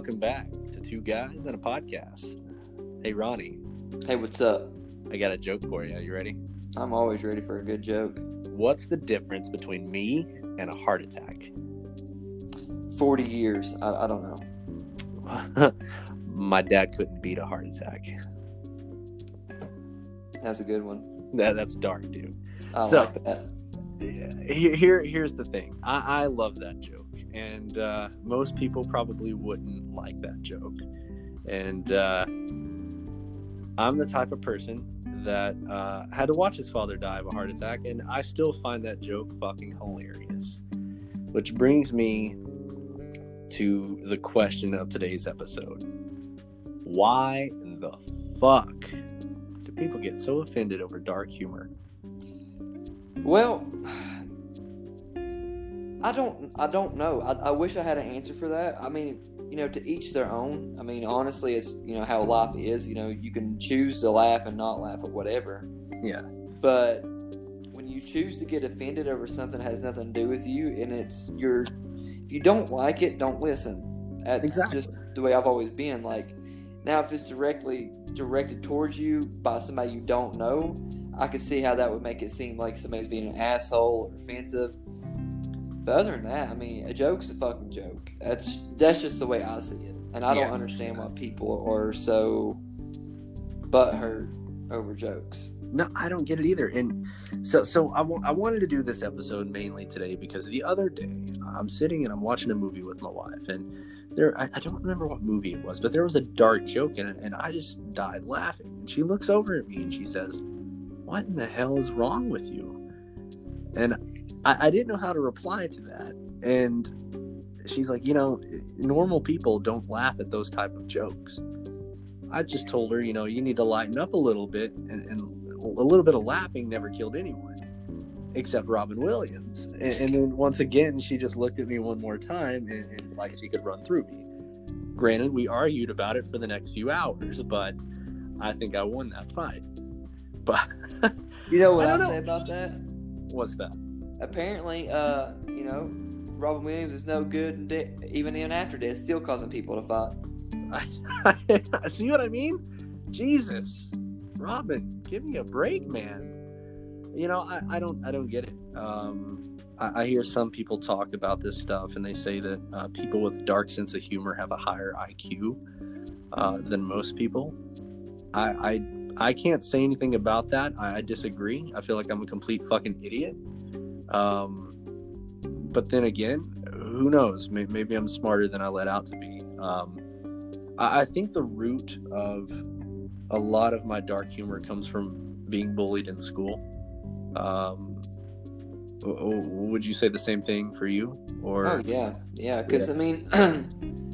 welcome back to Two Guys and a Podcast. Hey, Ronnie, Hey, what's up? I got a joke for you. Are You ready? I'm always ready for a good joke. What's the difference between me and a heart attack? 40 years. I, I don't know. My dad couldn't beat a heart attack. That's a good one. That, that's dark, dude. I So- like that. Here, here, here's the thing. I, I love that joke, and uh, most people probably wouldn't like that joke. And uh, I'm the type of person that uh, had to watch his father die of a heart attack, and I still find that joke fucking hilarious. Which brings me to the question of today's episode: Why the fuck do people get so offended over dark humor? Well, I don't. I don't know. I, I wish I had an answer for that. I mean, you know, to each their own. I mean, honestly, it's you know how life is. You know, you can choose to laugh and not laugh at whatever. Yeah. But when you choose to get offended over something that has nothing to do with you, and it's your, if you don't like it, don't listen. That's Exactly. just the way I've always been. Like, now if it's directly directed towards you by somebody you don't know, I could see how that would make it seem like somebody's being an asshole or offensive. But other than that, I mean, a joke's a fucking joke. That's that's just the way I see it, and I Yeah. don't understand why people are so butthurt over jokes. No, I don't get it either. And so, so I I wanted to do this episode mainly today because the other day I'm sitting and I'm watching a movie with my wife, and there I, I don't remember what movie it was, but there was a dark joke in it, and I just died laughing. And she looks over at me and she says, "What in the hell is wrong with you?" And I, I didn't know how to reply to that, and she's like, "You know, normal people don't laugh at those type of jokes." I just told her, you know, you need to lighten up a little bit, and, and a little bit of laughing never killed anyone, except Robin Williams. And, and then once again, she just looked at me one more time, and, and like she could run through me. Granted, we argued about it for the next few hours, but I think I won that fight. But You know what I I, say about that? What's that? Apparently, uh, you know, Robin Williams is no good, de- even in after death, still causing people to fight. I see what I mean? Jesus, Robin, give me a break, man. You know, I, I don't, I don't get it. Um, I, I hear some people talk about this stuff, and they say that uh, people with dark sense of humor have a higher IQ uh, than most people. I, I, I can't say anything about that. I, I disagree. I feel like I'm a complete fucking idiot. Um, but then again, who knows? Maybe, maybe I'm smarter than I let out to be. Um, I, I think the root of a lot of my dark humor comes from being bullied in school. Um, would you say the same thing for you? Or Oh yeah, yeah. Because I mean,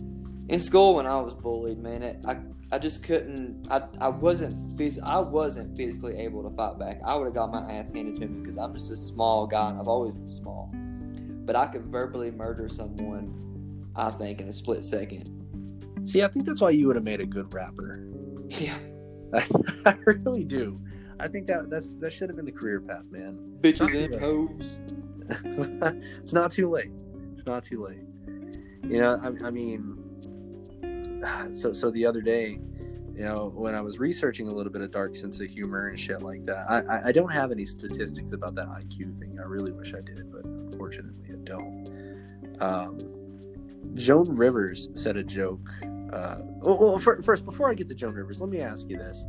in school when I was bullied, man, it, I I just couldn't. I I wasn't phys- I wasn't physically able to fight back. I would have got my ass handed to me because I'm just a small guy and I've always been small. But I could verbally murder someone. I think in a split second. see, I think that's why you would have made a good rapper. Yeah, I really do. I think that that's that should have been the career path, man. bitches and hoes. it's not too late. It's not too late. You know, I, I mean, so so the other day, you know, when I was researching a little bit of dark sense of humor and shit like that, I I, don't have any statistics about that IQ thing. I really wish I did, but unfortunately, I don't. Um, Joan Rivers said a joke. Uh, well, well, fir- first, before I get to Joan Rivers, let me ask you this: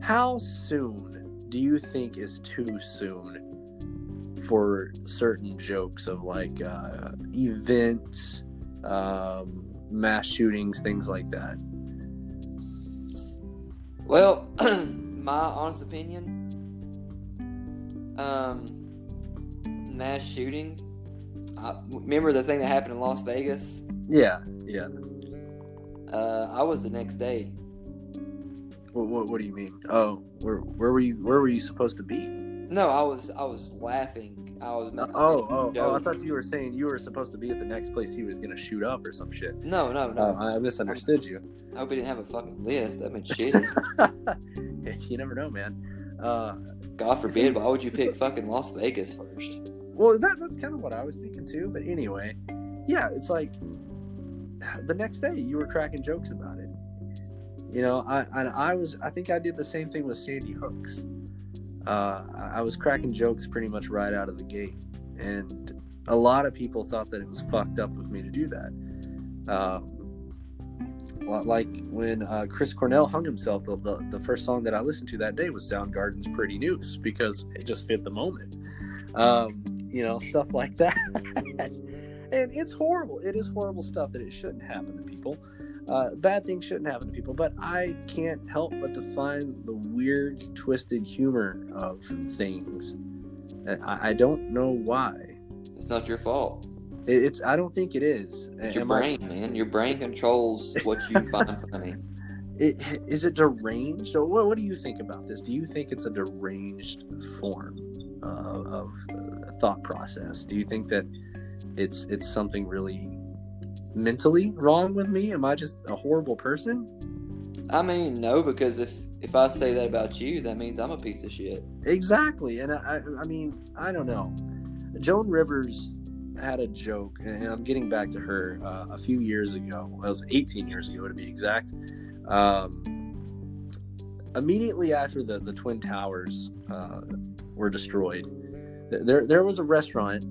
How soon do you think is too soon for certain jokes of like uh, events, um, mass shootings, things like that? Well, my honest opinion, um, mass shooting. I, remember the thing that happened in Las Vegas? Yeah, yeah. Uh, I was the next day. What, what, what do you mean? Oh, where where were you? Where were you supposed to be? No, I was I was laughing. I Oh, oh, oh! I thought you were saying you were supposed to be at the next place he was gonna shoot up or some shit. No, no, no. Oh, I misunderstood you. I hope he didn't have a fucking list. That'd been shitty. you never know, man. Uh, God forbid. Why would you pick fucking Las Vegas first? Well, that that's kind of what I was thinking too. But anyway, yeah, it's like the next day you were cracking jokes about it. You know, I and I was I think I did the same thing with Sandy Hooks. Uh, I was cracking jokes pretty much right out of the gate, and a lot of people thought that it was fucked up of me to do that. Um, like when uh, Chris Cornell hung himself, the, the, the first song that I listened to that day was Soundgarden's "Pretty Noose" because it just fit the moment. Um, you know, stuff like that. and it's horrible. It is horrible stuff that it shouldn't happen to people. Uh, bad things shouldn't happen to people, but I can't help but to find the weird, twisted humor of things. I, I don't know why. It's not your fault. It, it's. I don't think it is. It's your Am brain, I... man. Your brain controls what you find funny. It, is it deranged? Or what, what do you think about this? Do you think it's a deranged form uh, of uh, thought process? Do you think that it's it's something really mentally wrong with me? Am I just a horrible person? I mean, no, because if if I say that about you, that means I'm a piece of shit. Exactly, and I I mean I don't know. Joan Rivers had a joke, and I'm getting back to her uh, a few years ago. Well, it was 18 years ago to be exact. Um, immediately after the the twin towers uh, were destroyed, there there was a restaurant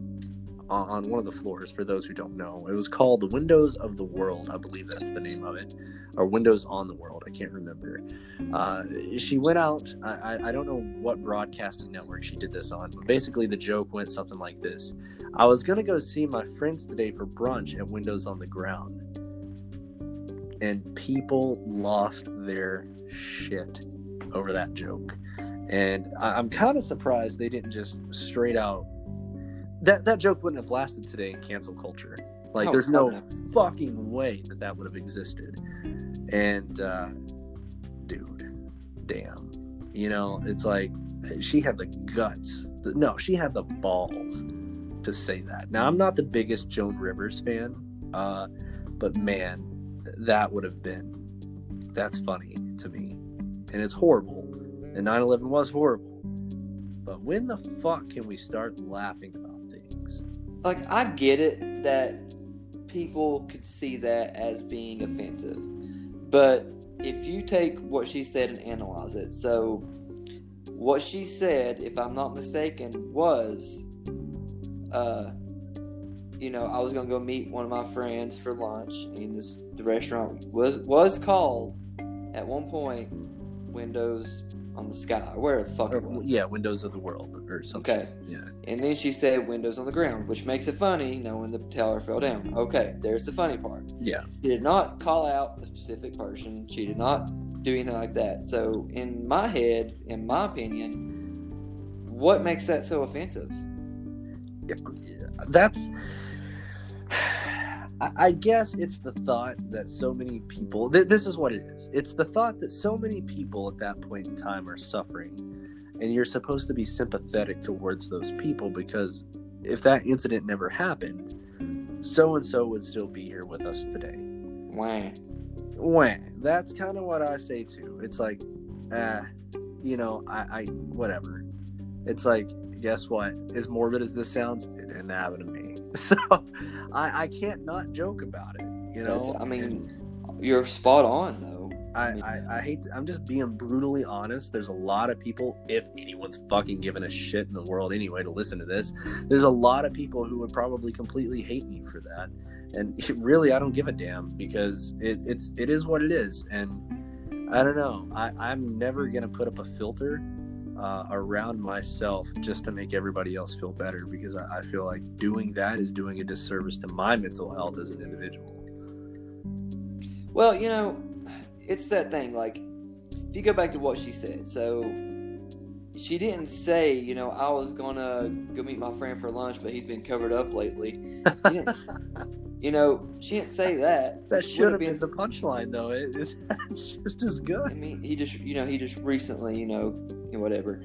on one of the floors for those who don't know. It was called the Windows of the World, I believe that's the name of it, or Windows on the World. I can't remember. Uh, she went out. I, I don't know what broadcasting network she did this on, but basically the joke went something like this: I was gonna go see my friends today for brunch at Windows on the Ground, and people lost their shit over that joke. And I, I'm kind of surprised they didn't just straight out that that joke wouldn't have lasted today in cancel culture. Like, oh, there's no fucking way that that would have existed. And, uh, dude, damn. You know, it's like she had the guts. No, she had the balls to say that. Now, I'm not the biggest Joan Rivers fan, uh, but man, that would have been that's funny to me. And it's horrible. And 9 11 was horrible. But when the fuck can we start laughing about like I get it that people could see that as being offensive, but if you take what she said and analyze it, so what she said, if I'm not mistaken, was, uh, you know, I was gonna go meet one of my friends for lunch, and this the restaurant was was called at one point Windows on the sky, where the fuck or, Yeah, Windows of the World or something. Okay. Yeah. And then she said Windows on the ground, which makes it funny knowing the tower fell down. Okay, there's the funny part. Yeah. She did not call out a specific person. She did not do anything like that. So in my head, in my opinion, what makes that so offensive? Yeah, that's I guess it's the thought that so many people, th- this is what it is. It's the thought that so many people at that point in time are suffering. And you're supposed to be sympathetic towards those people because if that incident never happened, so and so would still be here with us today. Wah. Wah. That's kind of what I say too. It's like, ah, you know, I, I, whatever. It's like, guess what? As morbid as this sounds, it didn't happen to me. So I, I can't not joke about it. You know, That's, I mean, and you're spot on though. I, I, mean, I, I hate. To, I'm just being brutally honest. There's a lot of people, if anyone's fucking giving a shit in the world anyway to listen to this, there's a lot of people who would probably completely hate me for that. And really, I don't give a damn because it, it's it is what it is. And I don't know. I, I'm never gonna put up a filter uh, around myself just to make everybody else feel better because I, I feel like doing that is doing a disservice to my mental health as an individual. Well, you know, it's that thing. Like, if you go back to what she said, so she didn't say, you know, I was gonna go meet my friend for lunch, but he's been covered up lately. you know, she didn't say that. That should have been, been, the punchline, though. It, it's just as good. I mean, he just, you know, he just recently, you know, whatever.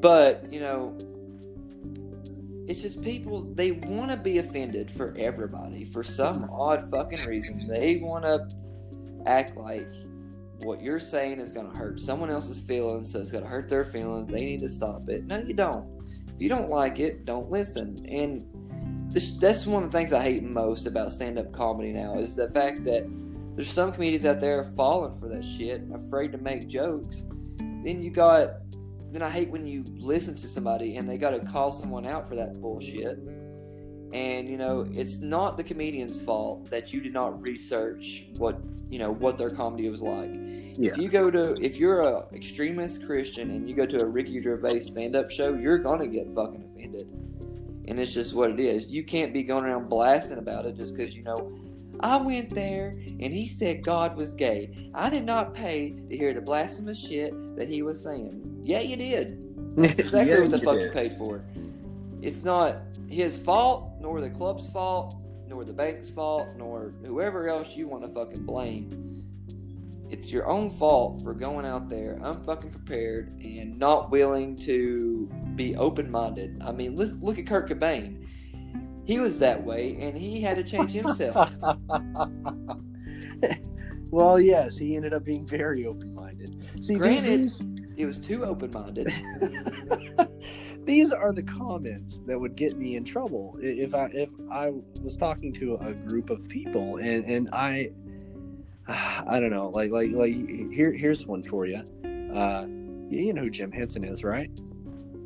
But, you know, it's just people, they want to be offended for everybody for some odd fucking reason. They want to act like what you're saying is going to hurt someone else's feelings, so it's going to hurt their feelings. They need to stop it. No, you don't. If you don't like it, don't listen. And this, that's one of the things I hate most about stand up comedy now is the fact that there's some comedians out there falling for that shit, afraid to make jokes. Then you got, then I hate when you listen to somebody and they got to call someone out for that bullshit. And you know, it's not the comedian's fault that you did not research what you know what their comedy was like. Yeah. If you go to, if you're a extremist Christian and you go to a Ricky Gervais stand up show, you're gonna get fucking offended and it's just what it is. You can't be going around blasting about it just because you know. I went there and he said God was gay. I did not pay to hear the blasphemous shit that he was saying. Yeah, you did. That's exactly Yeah, what the fuck did. you paid for. It's not his fault, nor the club's fault, nor the bank's fault, nor whoever else you want to fucking blame. It's your own fault for going out there unfucking prepared and not willing to be open minded. I mean, let's look at Kurt Cobain. He was that way, and he had to change himself. well, yes, he ended up being very open-minded. See, Granted- these, he was too open minded. these are the comments that would get me in trouble if I if I was talking to a group of people and and I I don't know like like like here here's one for you. Uh, you know who Jim Henson is, right?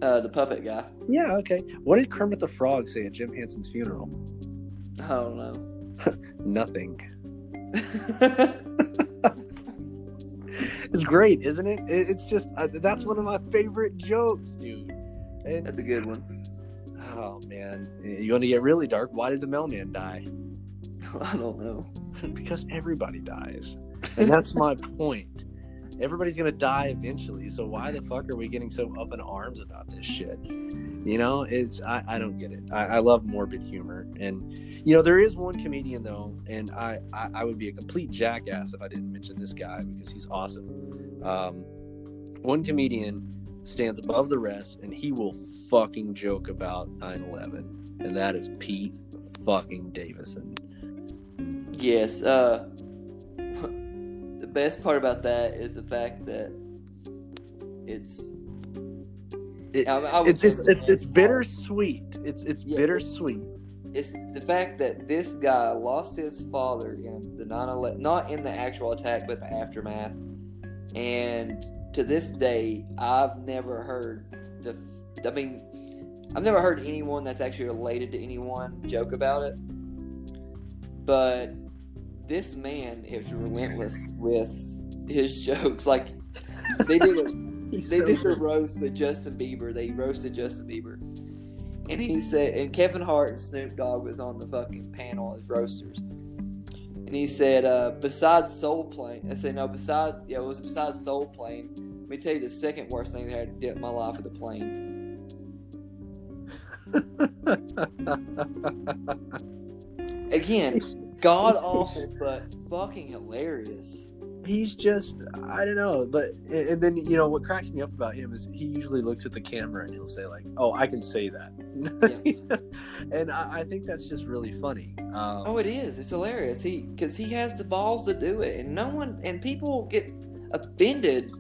Uh, the puppet guy. Yeah, okay. What did Kermit the Frog say at Jim Henson's funeral? I don't know. Nothing. It's great, isn't it? it it's just uh, that's one of my favorite jokes, dude. And That's a good one. oh man, you want to get really dark? Why did the mailman die? I don't know. because everybody dies, and that's my point. Everybody's gonna die eventually, so why the fuck are we getting so up in arms about this shit? You know, it's I, I don't get it. I, I love morbid humor, and you know there is one comedian though, and I, I I would be a complete jackass if I didn't mention this guy because he's awesome. Um, one comedian stands above the rest, and he will fucking joke about 9/11, and that is Pete fucking Davidson. Yes. Uh, the best part about that is the fact that it's. It- I- I it's it's it's, it's bittersweet. It's it's Yeah, bittersweet. It's the fact that this guy lost his father in the 9 11, not in the actual attack, but the aftermath. And to this day, I've never heard the. I mean, I've never heard anyone that's actually related to anyone joke about it. But this man is relentless with his jokes. Like, they did a they so did the roast with Justin Bieber. They roasted Justin Bieber, and he said, and Kevin Hart and Snoop Dogg was on the fucking panel as roasters, and he said, uh, besides Soul Plane, I said no, besides yeah, it was besides Soul Plane. Let me tell you the second worst thing that I had to do in my life with the plane. Again, god awful, but fucking hilarious. He's just I don't know, but and then you know what cracks me up about him is he usually looks at the camera and he'll say like, "Oh, I can say that," and I, I think that's just really funny. Um, Oh, it is. It's hilarious. He because he has the balls to do it, and no one and people get offended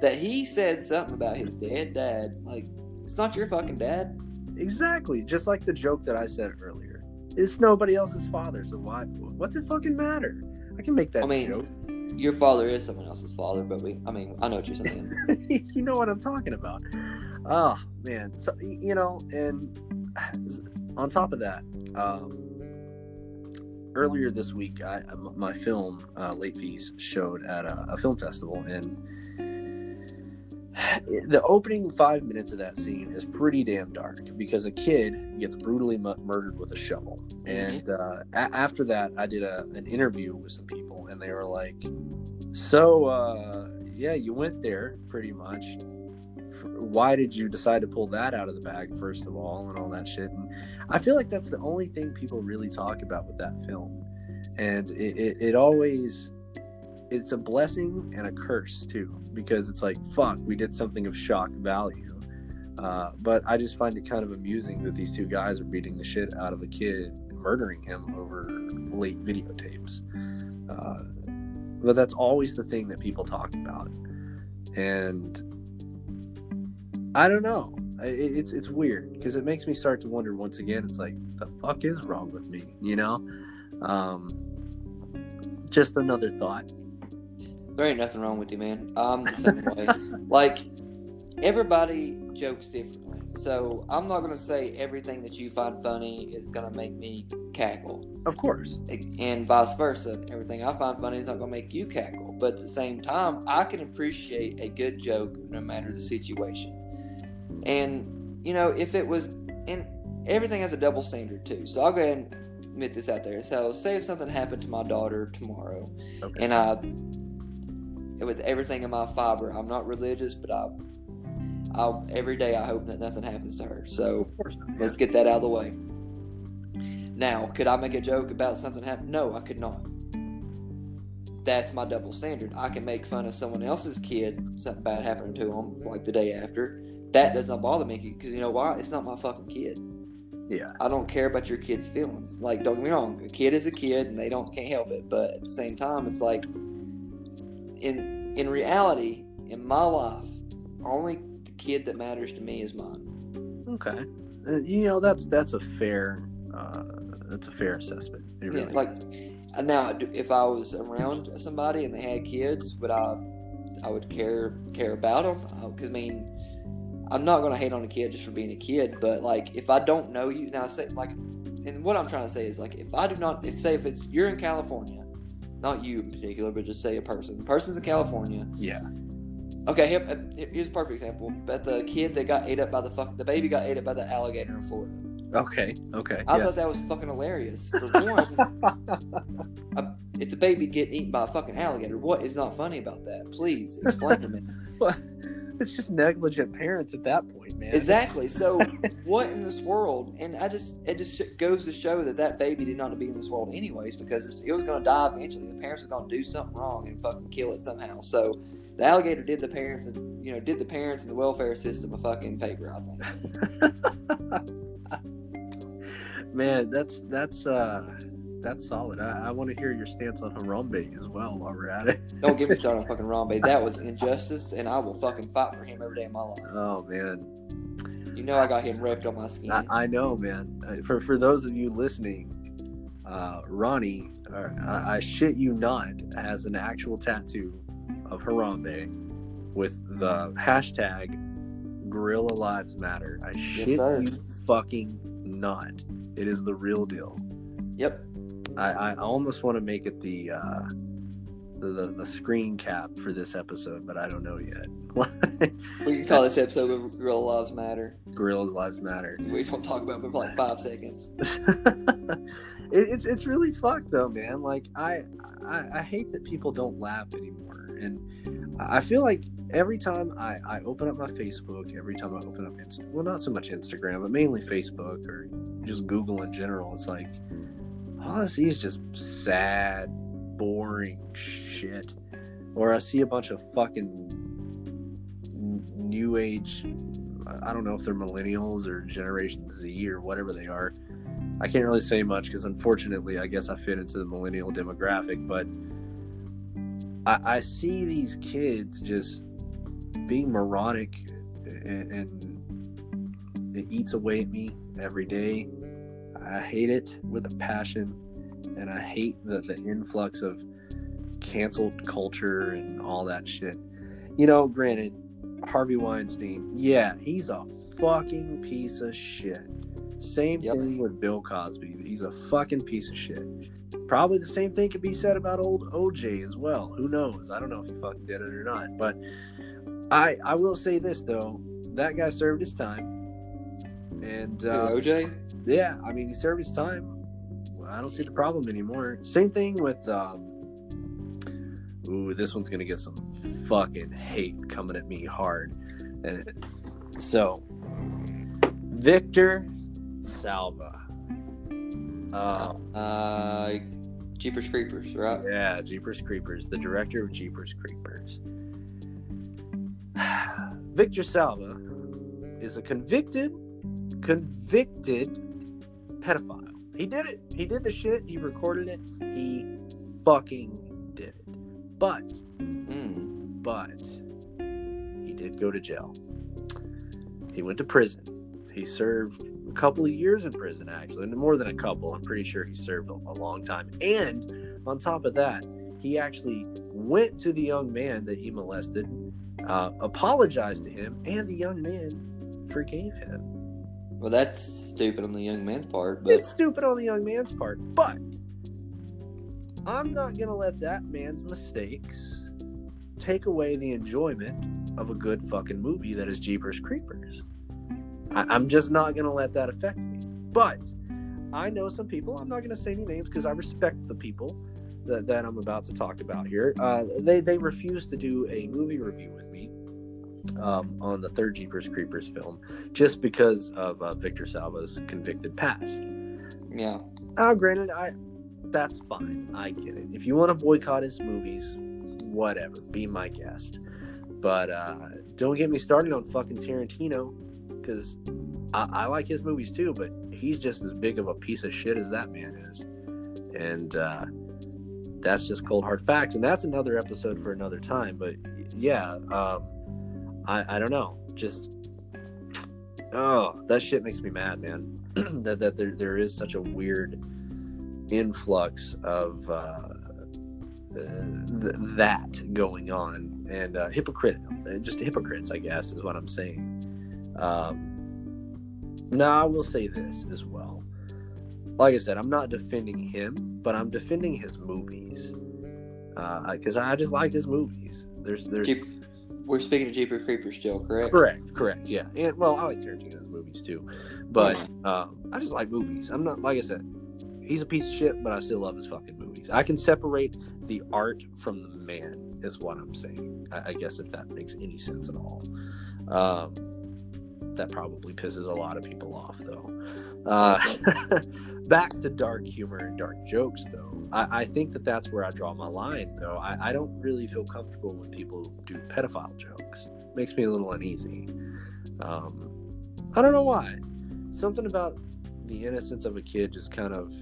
that he said something about his dead dad. Like it's not your fucking dad. exactly, just like the joke that I said earlier. It's nobody else's father, so why? What's it fucking matter? I can make that I mean, joke. Your father is someone else's father, but we. I mean, I know what you're saying. you know what I'm talking about. Oh man, so you know, and on top of that, um, earlier this week, I my film uh, Late Fees showed at a, a film festival, and the opening five minutes of that scene is pretty damn dark because a kid gets brutally mu- murdered with a shovel, and uh, a- after that, I did a, an interview with some people, and they were like, "So, uh, yeah, you went there pretty much." Why did you decide to pull that out of the bag first of all, and all that shit? And I feel like that's the only thing people really talk about with that film, and it, it, it always it's a blessing and a curse too because it's like fuck we did something of shock value uh, but i just find it kind of amusing that these two guys are beating the shit out of a kid murdering him over late videotapes uh, but that's always the thing that people talk about and i don't know it's it's weird because it makes me start to wonder once again it's like the fuck is wrong with me? You know? Um, just another thought. There ain't nothing wrong with you, man. I'm the same way. Like everybody jokes differently, so I'm not gonna say everything that you find funny is gonna make me cackle, Of course. and vice versa. Everything I find funny is not gonna make you cackle. But at the same time, I can appreciate a good joke no matter the situation. And you know, if it was, and everything has a double standard too. So I'll go ahead and admit this out there. So say if something happened to my daughter tomorrow, Okay. and I, with everything in my fiber, I'm not religious, but I, I every day I hope that nothing happens to her. So of course not. let's get that out of the way. Now, could I make a joke about something happening? No, I could not. That's my double standard. I can make fun of someone else's kid, something bad happening to them, like the day after. That does not bother me because you know why? It's not my fucking kid. Yeah. I don't care about your kid's feelings. Like, don't get me wrong, a kid is a kid and they don't can't help it. But at the same time, it's like in in reality, in my life, only the kid that matters to me is mine. Okay. Uh, you know that's that's a fair uh, that's a fair assessment. It Yeah, like and now, if I was around somebody and they had kids, would I? I would care care about them because I mean, I'm not gonna hate on a kid just for being a kid, but like if I don't know you now, say like, and what I'm trying to say is like if I do not, if say if it's you're in California, not you in particular, but just say a person, person's in California. yeah. Okay, here, uh, here's a perfect example. But the kid that got ate up by the fuck, the baby got ate up by the alligator in Florida. Okay. Okay. I yeah. thought that was fucking hilarious. For one, a, it's a baby getting eaten by a fucking alligator. What is not funny about that? Please explain to me. It's just negligent parents at that point, man. Exactly. So, what in this world? And I just, it just goes to show that that baby did not be in this world anyways, because it was going to die eventually. The parents were going to do something wrong and fucking kill it somehow. So, the alligator did the parents and you know did the parents and the welfare system a fucking favor. I think. man, that's that's uh that's solid. I, I want to hear your stance on Harambe as well while we're at it. Don't get me started on fucking Harambe. That was injustice, and I will fucking fight for him every day of my life. Oh man, You know I got him ripped on my skin. I, I know, man. Uh, For for those of you listening, uh, Ronnie, uh, I, I shit you not, has an actual tattoo of Harambe with the hashtag Gorilla Lives Matter. I shit sir. you fucking not. It is the real deal. Yep. I, I almost want to make it the, uh, the the the screen cap for this episode, but I don't know yet. We can call this episode "Real Lives Matter." Gorillas Lives Matter. We don't talk about it for like five seconds. it, it's it's really fucked though, man. Like I, I I hate that people don't laugh anymore, and I feel like every time I I open up my Facebook, every time I open up Insta, well, not so much Instagram, but mainly Facebook or just Google in general, it's like all I see is just sad, boring shit, or I see a bunch of fucking new age. I don't know if they're millennials or Generation Z or whatever they are. I can't really say much because unfortunately, I guess I fit into the millennial demographic. But I, I see these kids just being moronic, and, and it eats away at me every day. I hate it with a passion, and I hate the, the influx of canceled culture and all that shit. You know, granted, Harvey Weinstein, yeah, he's a fucking piece of shit. Same Yep. thing with Bill Cosby. He's a fucking piece of shit. Probably the same thing could be said about old OJ as well. Who knows? I don't know if he fucking did it or not. But I I will say this though, that guy served his time. And uh, OJ. yeah, I mean he served his time. I don't see the problem anymore. Same thing with um Ooh, this one's gonna get some fucking hate coming at me hard. And so Victor Salva. Um Uh, Jeepers Creepers, right? yeah, Jeepers Creepers, the director of Jeepers Creepers. Victor Salva is a convicted, convicted pedophile. He did it. He did the shit. He recorded it. He fucking did it. But, Mm. but, he did go to jail. He went to prison. He served a couple of years in prison, actually, and more than a couple. I'm pretty sure he served a, a long time. And on top of that, he actually went to the young man that he molested, uh, apologized to him, and the young man forgave him. Well, that's stupid on the young man's part. But It's stupid on the young man's part, but I'm not gonna let that man's mistakes take away the enjoyment of a good fucking movie that is Jeepers Creepers. I, I'm just not gonna let that affect me. But I know some people. I'm not gonna say any names because I respect the people that, that I'm about to talk about here. Uh, they they refuse to do a movie review with me um, on the third Jeepers Creepers film just because of uh, Victor Salva's convicted past. yeah, Uh, granted, I that's fine. I get it. If you want to boycott his movies, whatever. Be my guest. But uh, don't get me started on fucking Tarantino because I, I like his movies too, but he's just as big of a piece of shit as that man is. And uh, that's just cold hard facts. And that's another episode for another time. But yeah, um, I, I don't know. Just oh, that shit makes me mad, man. that that there, there is such a weird influx of uh, th- that going on and uh, hypocrite, just hypocrites, I guess, is what I'm saying. Um, now, I will say this as well. Like I said, I'm not defending him, but I'm defending his movies because I just like his movies. There's, there's. Jeep, we're speaking of Jeepers Creepers still, correct? Correct, correct, yeah, and well, I like Tarantino's movies too, but um, I just like movies. I'm not like I said, he's a piece of shit, but I still love his fucking movies. I can separate the art from the man, is what I'm saying. I, I guess if that makes any sense at all. Um, that probably pisses a lot of people off, though. Uh, back to dark humor and dark jokes, though. I, I think that that's where I draw my line, though. I, I don't really feel comfortable when people do pedophile jokes. makes me a little uneasy. Um, I don't know why. Something about the innocence of a kid just kind of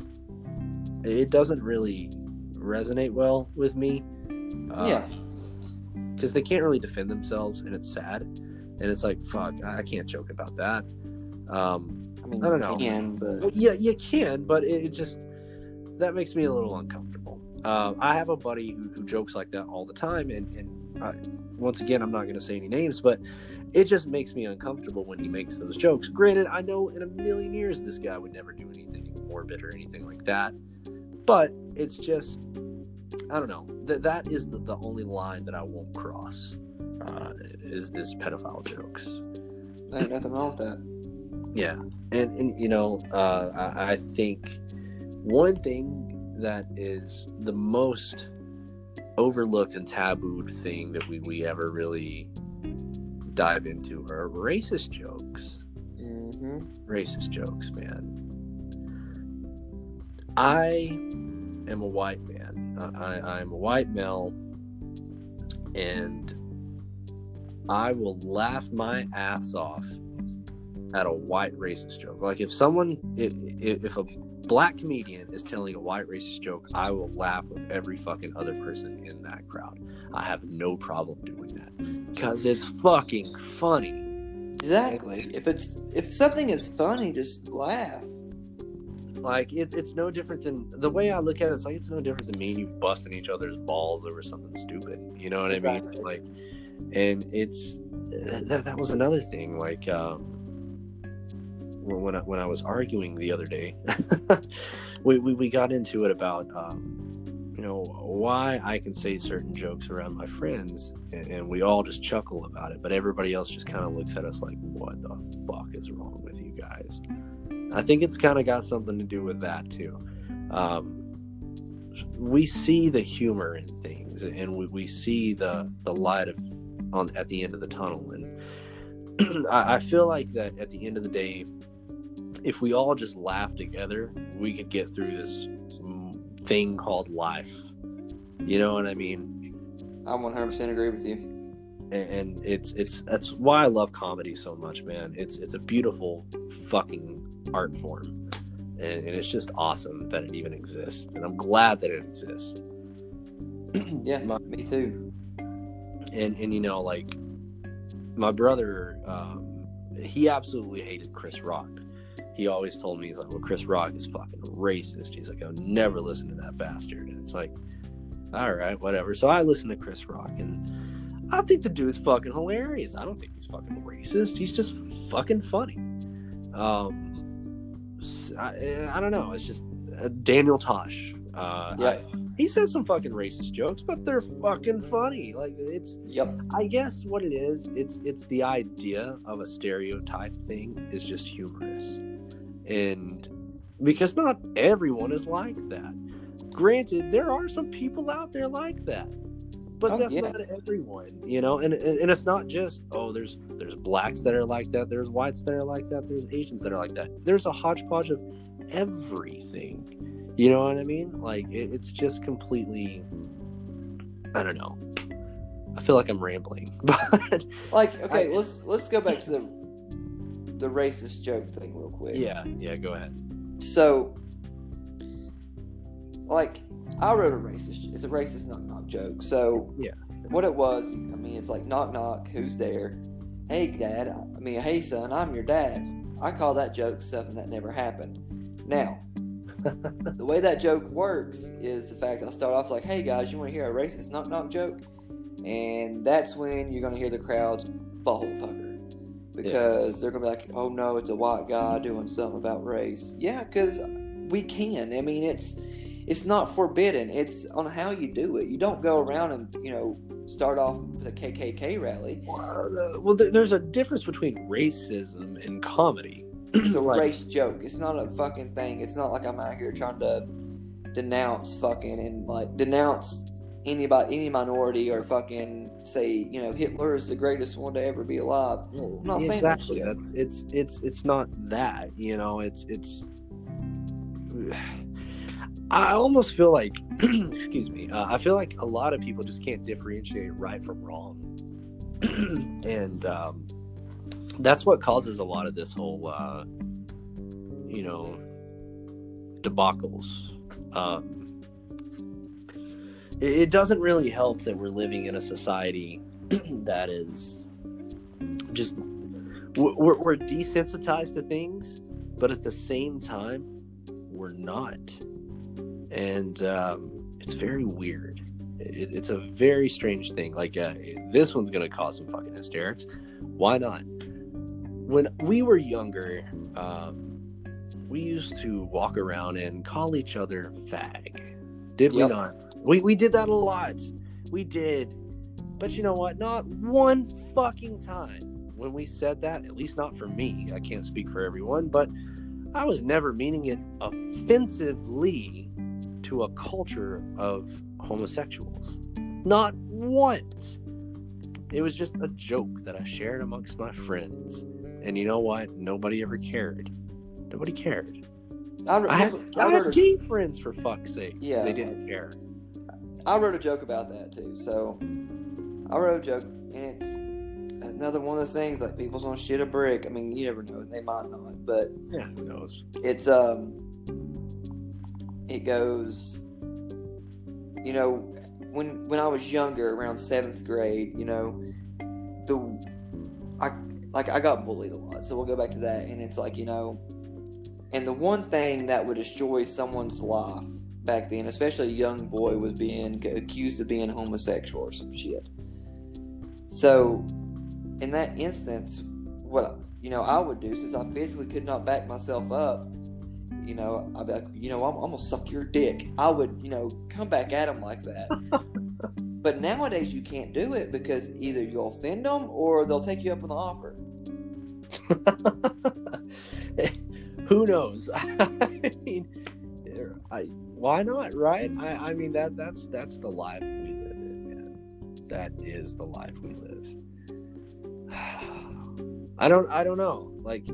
it doesn't really resonate well with me. Uh, Yeah. because they can't really defend themselves, and it's sad. And it's like, fuck, I can't joke about that. Um, I mean, I don't you know. can, but yeah, you can, but it, it just that makes me a little uncomfortable. Uh, I have a buddy who, who jokes like that all the time, and and I, once again, I'm not going to say any names, but it just makes me uncomfortable when he makes those jokes. Granted, I know in a million years this guy would never do anything morbid or anything like that, but it's just I don't know. That that is the, the only line that I won't cross. Uh, is is pedophile jokes. there ain't nothing wrong with that. Yeah, and and you know, uh, I, I think one thing that is the most overlooked and tabooed thing that we we ever really dive into are racist jokes. hmm Racist jokes, man. I am a white man. I, I I'm a white male, and I will laugh my ass off at a white racist joke. Like if someone, if, if a black comedian is telling a white racist joke, I will laugh with every fucking other person in that crowd. I have no problem doing that because it's fucking funny. Exactly. If it's if something is funny, just laugh. Like it's it's no different than the way I look at it. It's like it's no different than me and you busting each other's balls over something stupid. You know what I mean? Like, and it's that, that was another thing. Like, um, when I, when I was arguing the other day, we, we we got into it about um, you know why I can say certain jokes around my friends, and, and we all just chuckle about it, but everybody else just kind of looks at us like, "What the fuck is wrong with you guys?" I think it's kind of got something to do with that too. Um, we see the humor in things, and we, we see the the light of on at the end of the tunnel, and I, I feel like that at the end of the day, if we all just laugh together, we could get through this thing called life. You know what I mean? I 100% agree with you. and, it's it's that's why I love comedy so much, man. It's it's a beautiful fucking art form, and, and it's just awesome that it even exists, and I'm glad that it exists. Yeah, me too. And and you know like my brother, um, he absolutely hated Chris Rock, he always told me he's like, "Well, Chris Rock is fucking racist." He's like, "I'll never listen to that bastard." And it's like, all right, whatever. So I listen to Chris Rock, and I think the dude's fucking hilarious. I don't think he's fucking racist. He's just fucking funny. Um, I, I don't know. It's just uh, Daniel Tosh. Uh, Yeah. I- he says some fucking racist jokes, but they're fucking funny. Like it's Yep. I guess what it is, it's it's the idea of a stereotype thing is just humorous. And because not everyone is like that. Granted, there are some people out there like that. But Oh, that's yeah. not everyone, you know, and and and it's not just oh, there's there's blacks that are like that, there's whites that are like that, there's Asians that are like that. There's a hodgepodge of everything. You know what I mean? Like it, it's just completely I don't know. I feel like I'm rambling, but Like, okay, I- let's let's go back to the the racist joke thing real quick. yeah, yeah, go ahead. So, like, I wrote a racist. It's a racist knock knock joke. So, Yeah. what it was, I mean, it's like knock knock. Who's there? Hey, dad. I mean, hey, son. I'm your dad. I call that joke something that never happened. Now, the way that joke works is the fact I start off like, "Hey guys, you want to hear a racist knock knock joke?" And that's when you're gonna hear the crowd's butthole pucker because they're gonna be like, "Oh no, it's a white guy doing something about race." Yeah, because we can. I mean, it's it's not forbidden. It's on how you do it. You don't go around and you know start off with a KKK rally. Uh, well, there- there's a difference between racism and comedy. It's a Like- race joke. It's not a fucking thing. It's not like I'm out here trying to denounce fucking and like denounce anybody, any minority, or fucking say you know Hitler is the greatest one to ever be alive. I'm not saying that exactly. That's it's it's it's not that. You know, it's it's. I almost feel like, excuse me, uh, I feel like a lot of people just can't differentiate right from wrong, and um, that's what causes a lot of this whole, uh, you know, debacles. Um, it, it doesn't really help that we're living in a society that is just we're, we're desensitized to things, but at the same time, we're not, and um, it's very weird. It, it's a very strange thing. Like uh, this one's gonna cause some fucking hysterics. Why not? When we were younger, um, we used to walk around and call each other fag. Did we Yep. not? We we did that a lot. We did. But you know what? Not one fucking time when we said that, at least not for me. I can't speak for everyone, but I was never meaning it offensively to a culture of homosexuals. Not once. It was just a joke that I shared amongst my friends. And you know what? Nobody ever cared. Nobody cared. I, I had, I, I had a, gay friends for fuck's sake. Yeah. They didn't care. I wrote a joke about that too. So I wrote a joke, and it's another one of those things like people's gonna shit a brick. I mean, you never know; they might not, but Yeah, who knows? it's um it goes you know when when i was younger around seventh grade you know the like i got bullied a lot so we'll go back to that and it's like you know and the one thing that would destroy someone's life back then especially a young boy was being accused of being homosexual or some shit so in that instance what you know I would do since I physically could not back myself up. You know, I'd be like, you know, I'm, I'm gonna suck your dick. I would, you know, come back at him like that. but nowadays you can't do it because either you'll offend them or they'll take you up on the offer. who knows? I mean, I, why not, right? I, I mean that that's that's the life we live in, man. That is the life we live. I don't I don't know. Like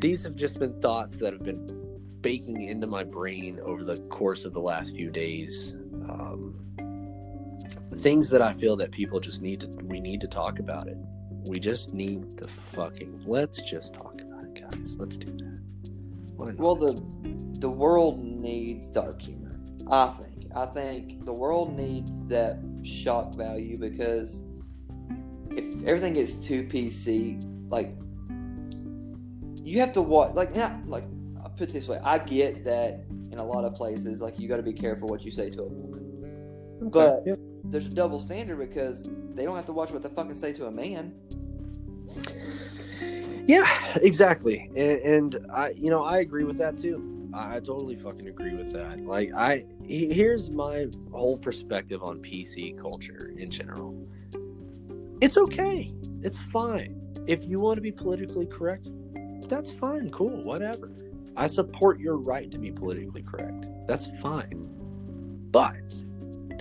these have just been thoughts that have been baking into my brain over the course of the last few days. Um, things that I feel that people just need to we need to talk about it. We just need to fucking let's just talk about it, guys. Let's do that. Well, the the world needs dark humor. I think. I think the world needs that shock value because if everything gets too PC, like you have to watch. Like, not like I put it this way. I get that in a lot of places, like you got to be careful what you say to a woman. But yeah. There's a double standard because they don't have to watch what they fucking say to a man. Yeah, exactly. And, and I, you know, I agree with that too. I, I totally fucking agree with that. Like, I he- here's my whole perspective on PC culture in general. It's okay. It's fine. If you want to be politically correct, that's fine. Cool. Whatever. I support your right to be politically correct. That's fine. But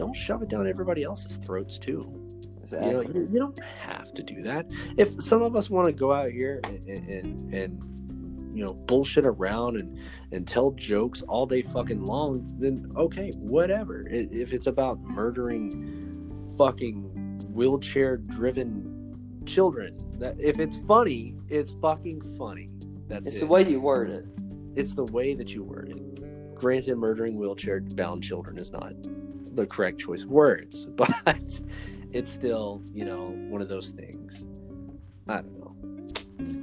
don't shove it down everybody else's throats too. Exactly. You know, you, you don't have to do that. If some of us want to go out here and, and and you know bullshit around and and tell jokes all day fucking long, then okay, whatever. If it's about murdering fucking wheelchair driven children, that if it's funny, it's fucking funny. That's it's it. the way you word it. it's the way that you word it. Granted, murdering wheelchair bound children is not the correct choice of words, but it's still, you know, one of those things. I don't know.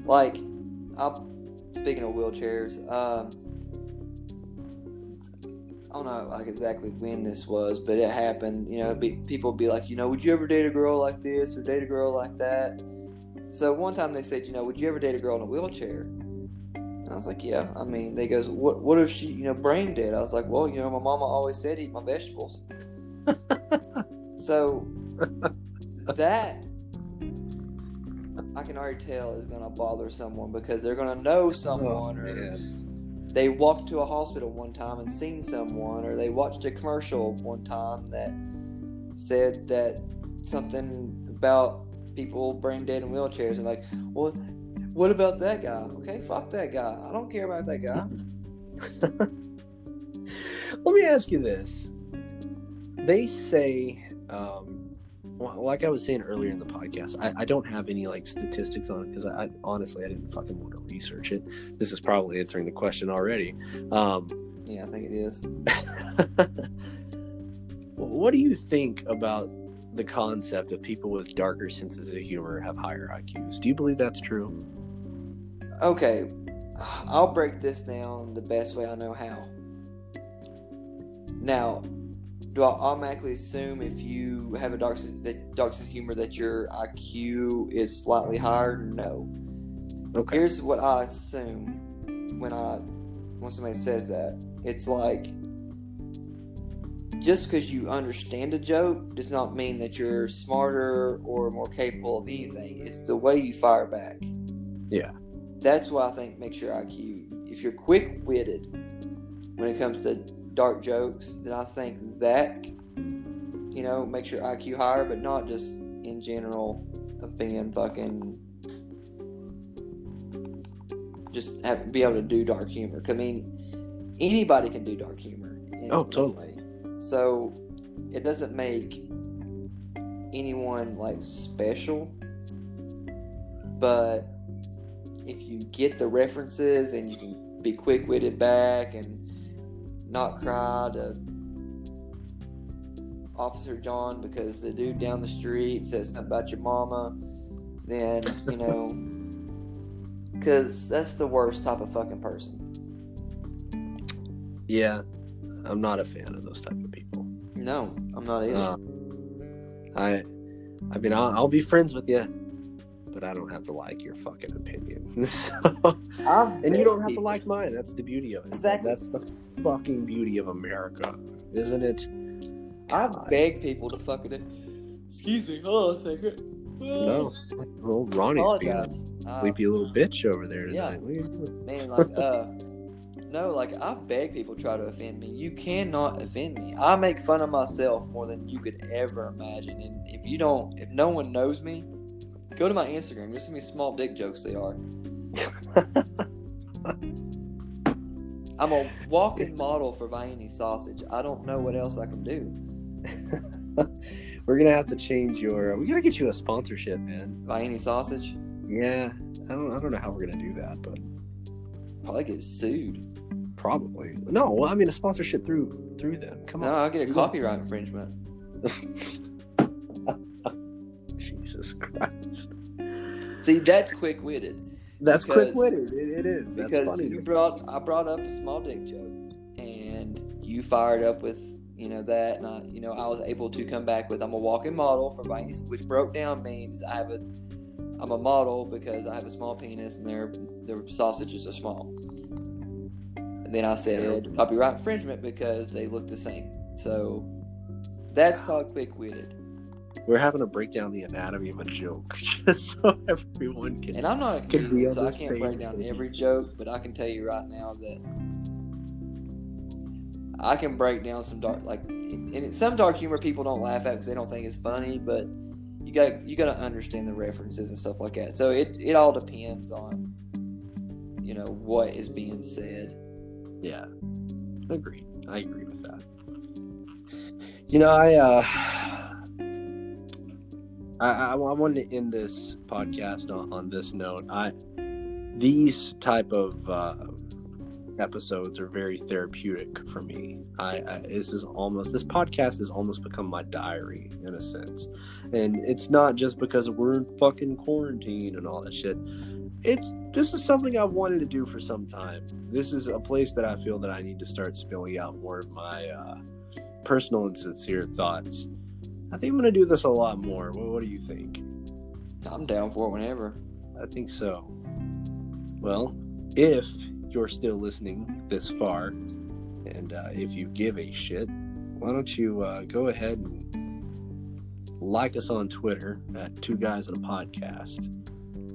Like, I'm speaking of wheelchairs. Um, I don't know like exactly when this was, but it happened. You know, be, people be like, you know, would you ever date a girl like this or date a girl like that? So one time they said, you know, would you ever date a girl in a wheelchair? Was like, yeah. I mean, they goes, what? What if she, you know, brain dead? I was like, well, you know, my mama always said eat my vegetables. so that I can already tell is gonna bother someone because they're gonna know oh, someone or they walked to a hospital one time and seen someone, or they watched a commercial one time that said that something about people brain dead in wheelchairs, and like, well, what about that guy? Okay, fuck that guy. I don't care about that guy. Let me ask you this. They say, um, like I was saying earlier in the podcast, I, I don't have any like statistics on it because I, I honestly I didn't fucking want to research it. This is probably answering the question already. Um, Yeah, I think it is. what do you think about the concept of people with darker senses of humor have higher IQs? Do you believe that's true? Okay, I'll break this down the best way I know how. Now, do I automatically assume if you have a dark sense, that dark sense of humor that your IQ is slightly higher? No. Okay. Here's what I assume when I when somebody says that. It's like just because you understand a joke does not mean that you're smarter or more capable of anything. It's the way you fire back. Yeah. That's what I think makes your IQ. If you're quick witted when it comes to dark jokes, then I think that you know makes your IQ higher, but not just in general of being fucking just have, be able to do dark humor. I mean, anybody can do dark humor. in Oh, totally. way. So it doesn't make anyone like special, but if you get the references and you can be quick witted back and not cry to Officer John because the dude down the street says something about your mama, then, you know, because that's the worst type of fucking person. Yeah. I'm not a fan of those type of people. No, I'm not either. Uh, I, I mean, I'll, I'll be friends with you, but I don't have to like your fucking opinion. So- I've and you don't have to like mine. That's the beauty of it. Exactly. That's the fucking beauty of America, isn't it? I've God. begged people to fucking. Excuse me, hold on a second. No, well, Ronnie's being a. Uh, sleepy little bitch over there yeah. tonight. What are you doing? man, like, uh, no, like I've begged people try to offend me. You cannot offend me. I make fun of myself more than you could ever imagine. And if you don't, if no one knows me, go to my Instagram. You'll see me small dick jokes. They are. I'm a walking model for Viennese sausage. I don't know what else I can do. We're gonna have to change your. We gotta get you a sponsorship, man. Viennese sausage. Yeah, I don't. I don't know how we're gonna do that, but Probably get sued. probably. No, well, I mean a sponsorship through through them. Come on. No. I'll get a copyright infringement. Jesus Christ. See, that's quick witted. That's quick witted. It, it is. That's because funny. you brought I brought up a small dick joke, and you fired up with you know that, and I, you know I was able to come back with I'm a walking model for my which broke down means I have a I'm a model because I have a small penis and their their sausages are small. And then I said copyright infringement because they look the same. So that's called quick witted. We're having to break down the anatomy of a joke just so everyone can. And I'm not a comedian, so I can't break down every joke, but I can tell you right now that I can break down some dark, like, and some dark humor people don't laugh at because they don't think it's funny, but you got you got to understand the references and stuff like that. So it it all depends on you know what is being said. Yeah, agree. I agree with that. You know, I uh, I, I, I wanted to end this podcast on, on this note. I these type of uh, episodes are very therapeutic for me. I, I, this is almost this podcast has almost become my diary in a sense, and it's not just because we're in fucking quarantine and all that shit. It's this is something I've wanted to do for some time. This is a place that I feel that I need to start spilling out more of my uh, personal and sincere thoughts. I think I'm gonna do this a lot more. What, what do you think? I'm down for it whenever. I think so. Well, if you're still listening this far, and uh, if you give a shit, why don't you uh, go ahead and like us on Twitter at Two Guys on a Podcast,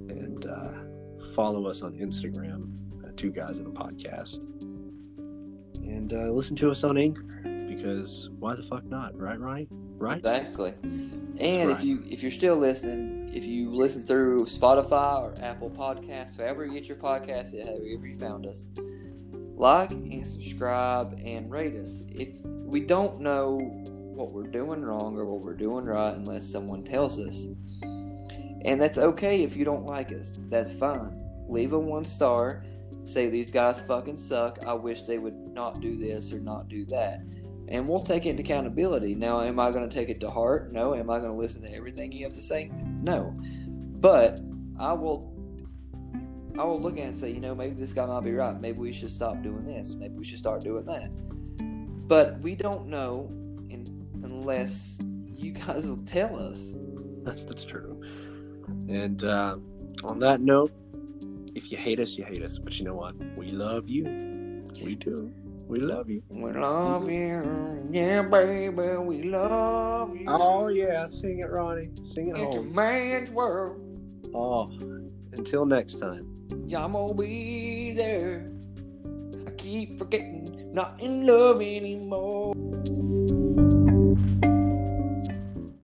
and uh, follow us on Instagram at Two Guys on a Podcast, and uh, listen to us on Anchor because why the fuck not, right, Ronnie? Right? Exactly. And right. if you if you're still listening, if you listen through Spotify or Apple Podcasts, wherever you get your podcast, however you found us, like and subscribe and rate us. If we don't know what we're doing wrong or what we're doing right unless someone tells us. And that's okay if you don't like us. That's fine. Leave a one star. Say these guys fucking suck. I wish they would not do this or not do that and we'll take it into accountability. Now, am I going to take it to heart? No. Am I going to listen to everything you have to say? No. But I will. I will look at it and say, you know, maybe this guy might be right. Maybe we should stop doing this. Maybe we should start doing that. But we don't know in, unless you guys will tell us. That's true. And uh, on that note, if you hate us, you hate us. But you know what? We love you. We do. We love you. We love you. Yeah, baby, we love you. Oh, yeah. Sing it, Ronnie. Sing it It's home. a man's world. Oh, until next time. Yeah, I'm gonna be there. I keep forgetting, not in love anymore.